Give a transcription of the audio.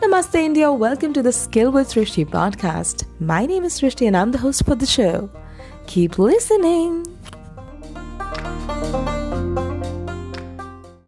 Namaste India, welcome to the Skill with Srishti podcast. My name is Srishti and I'm the host for the show. Keep listening.